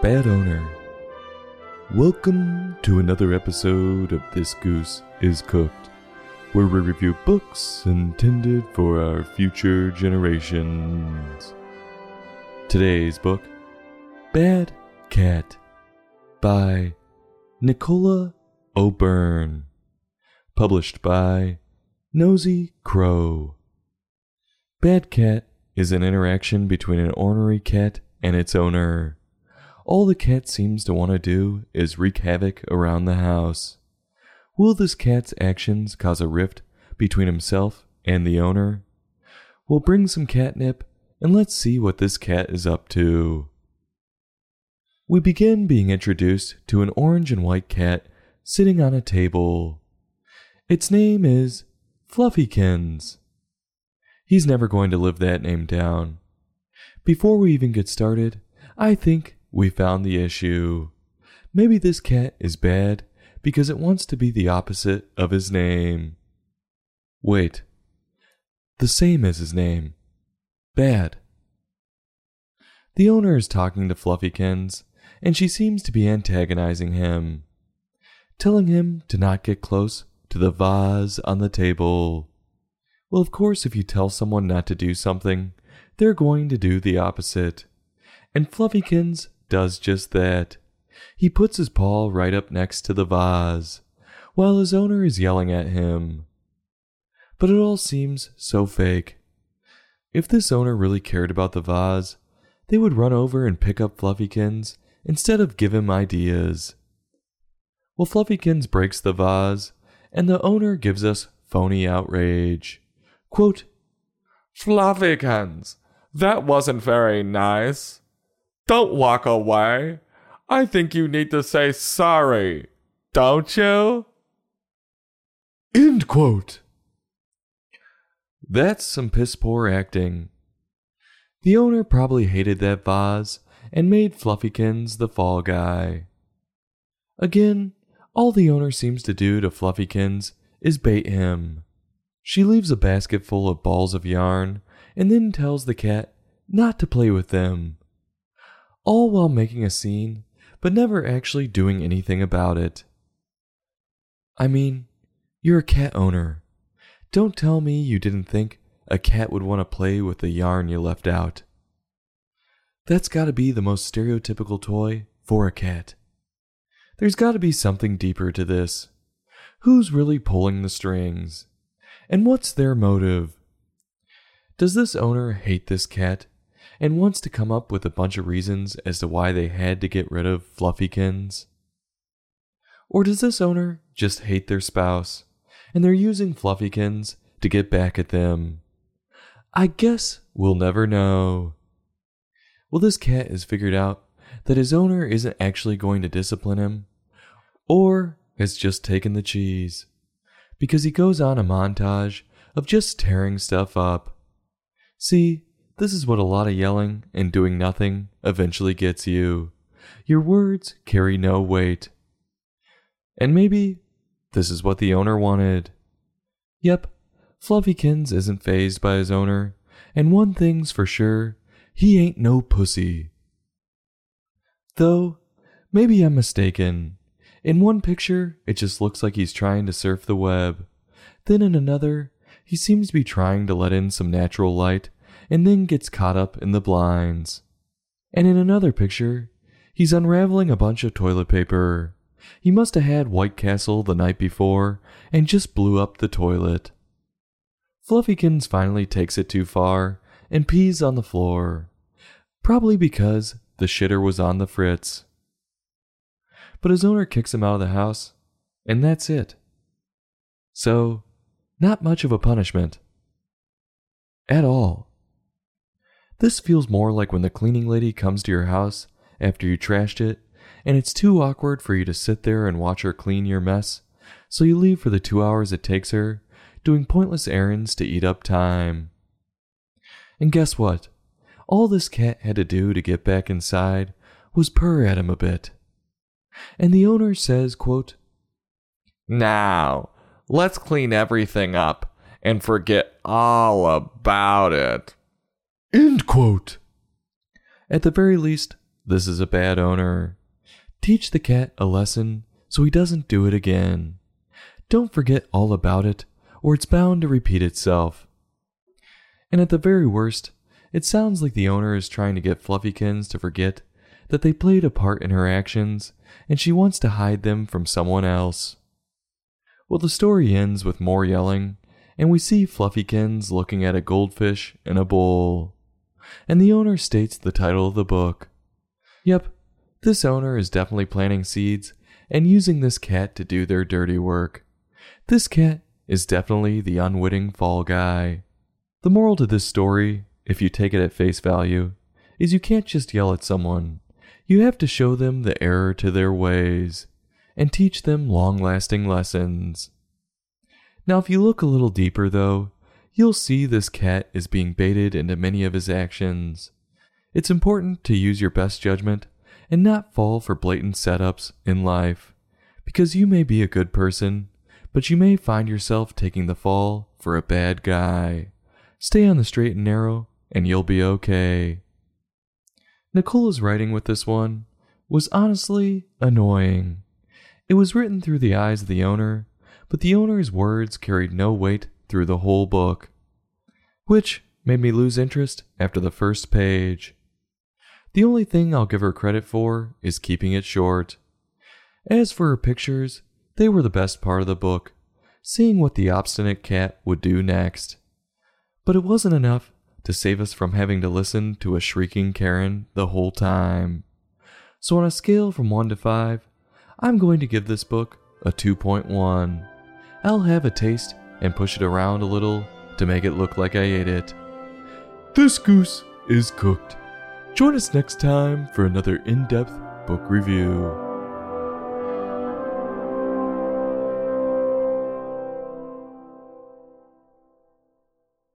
Bad Owner. Welcome to another episode of This Goose is Cooked, where we review books intended for our future generations. Today's book, Bad Cat, by Nicola O'Byrne, published by Nosy Crow. Bad Cat is an interaction between an ornery cat and its owner. All the cat seems to want to do is wreak havoc around the house. Will this cat's actions cause a rift between himself and the owner? We'll bring some catnip and let's see what this cat is up to. We begin being introduced to an orange and white cat sitting on a table. Its name is Fluffykins. He's never going to live that name down. Before we even get started, I think we found the issue. Maybe this cat is bad because it wants to be the opposite of his name. Wait. The same as his name. Bad. The owner is talking to Fluffykins, and she seems to be antagonizing him, telling him to not get close to the vase on the table. Well, of course, if you tell someone not to do something, they're going to do the opposite. And Fluffykins does just that. He puts his paw right up next to the vase, while his owner is yelling at him. But it all seems so fake. If this owner really cared about the vase, they would run over and pick up Fluffykins instead of give him ideas. Well, Fluffykins breaks the vase, and the owner gives us phony outrage. Quote, Fluffykins, that wasn't very nice. Don't walk away. I think you need to say sorry, don't you? End quote. That's some piss poor acting. The owner probably hated that vase and made Fluffykins the fall guy. Again, all the owner seems to do to Fluffykins is bait him. She leaves a basket full of balls of yarn and then tells the cat not to play with them. All while making a scene, but never actually doing anything about it. I mean, you're a cat owner. Don't tell me you didn't think a cat would want to play with the yarn you left out. That's gotta be the most stereotypical toy for a cat. There's gotta be something deeper to this. Who's really pulling the strings? And what's their motive? Does this owner hate this cat and wants to come up with a bunch of reasons as to why they had to get rid of Fluffykins? Or does this owner just hate their spouse and they're using Fluffykins to get back at them? I guess we'll never know. Well, this cat has figured out that his owner isn't actually going to discipline him, or has just taken the cheese, because he goes on a montage of just tearing stuff up. See, this is what a lot of yelling and doing nothing eventually gets you. Your words carry no weight. And maybe this is what the owner wanted. Yep, Fluffykins isn't fazed by his owner, and one thing's for sure he ain't no pussy. Though, maybe I'm mistaken. In one picture, it just looks like he's trying to surf the web. Then in another, he seems to be trying to let in some natural light and then gets caught up in the blinds. And in another picture, he's unraveling a bunch of toilet paper. He must have had White Castle the night before and just blew up the toilet. Fluffykins finally takes it too far and pees on the floor, probably because the shitter was on the fritz. But his owner kicks him out of the house, and that's it. So, not much of a punishment. At all. This feels more like when the cleaning lady comes to your house after you trashed it, and it's too awkward for you to sit there and watch her clean your mess, so you leave for the two hours it takes her, doing pointless errands to eat up time. And guess what? All this cat had to do to get back inside was purr at him a bit. And the owner says, quote, Now, let's clean everything up and forget all about it. End quote. At the very least, this is a bad owner. Teach the cat a lesson so he doesn't do it again. Don't forget all about it, or it's bound to repeat itself. And at the very worst, it sounds like the owner is trying to get Fluffykins to forget that they played a part in her actions and she wants to hide them from someone else. Well, the story ends with more yelling, and we see Fluffykins looking at a goldfish in a bowl. And the owner states the title of the book. Yep, this owner is definitely planting seeds and using this cat to do their dirty work. This cat is definitely the unwitting fall guy. The moral to this story, if you take it at face value, is you can't just yell at someone. You have to show them the error to their ways and teach them long lasting lessons. Now, if you look a little deeper, though, you'll see this cat is being baited into many of his actions. It's important to use your best judgment and not fall for blatant setups in life, because you may be a good person, but you may find yourself taking the fall for a bad guy. Stay on the straight and narrow, and you'll be okay. Nicola's writing with this one was honestly annoying. It was written through the eyes of the owner, but the owner's words carried no weight through the whole book, which made me lose interest after the first page. The only thing I'll give her credit for is keeping it short. As for her pictures, they were the best part of the book, seeing what the obstinate cat would do next. But it wasn't enough to save us from having to listen to a shrieking Karen the whole time. So, on a scale from 1 to 5, I'm going to give this book a 2.1. I'll have a taste and push it around a little to make it look like I ate it. This goose is cooked. Join us next time for another in depth book review.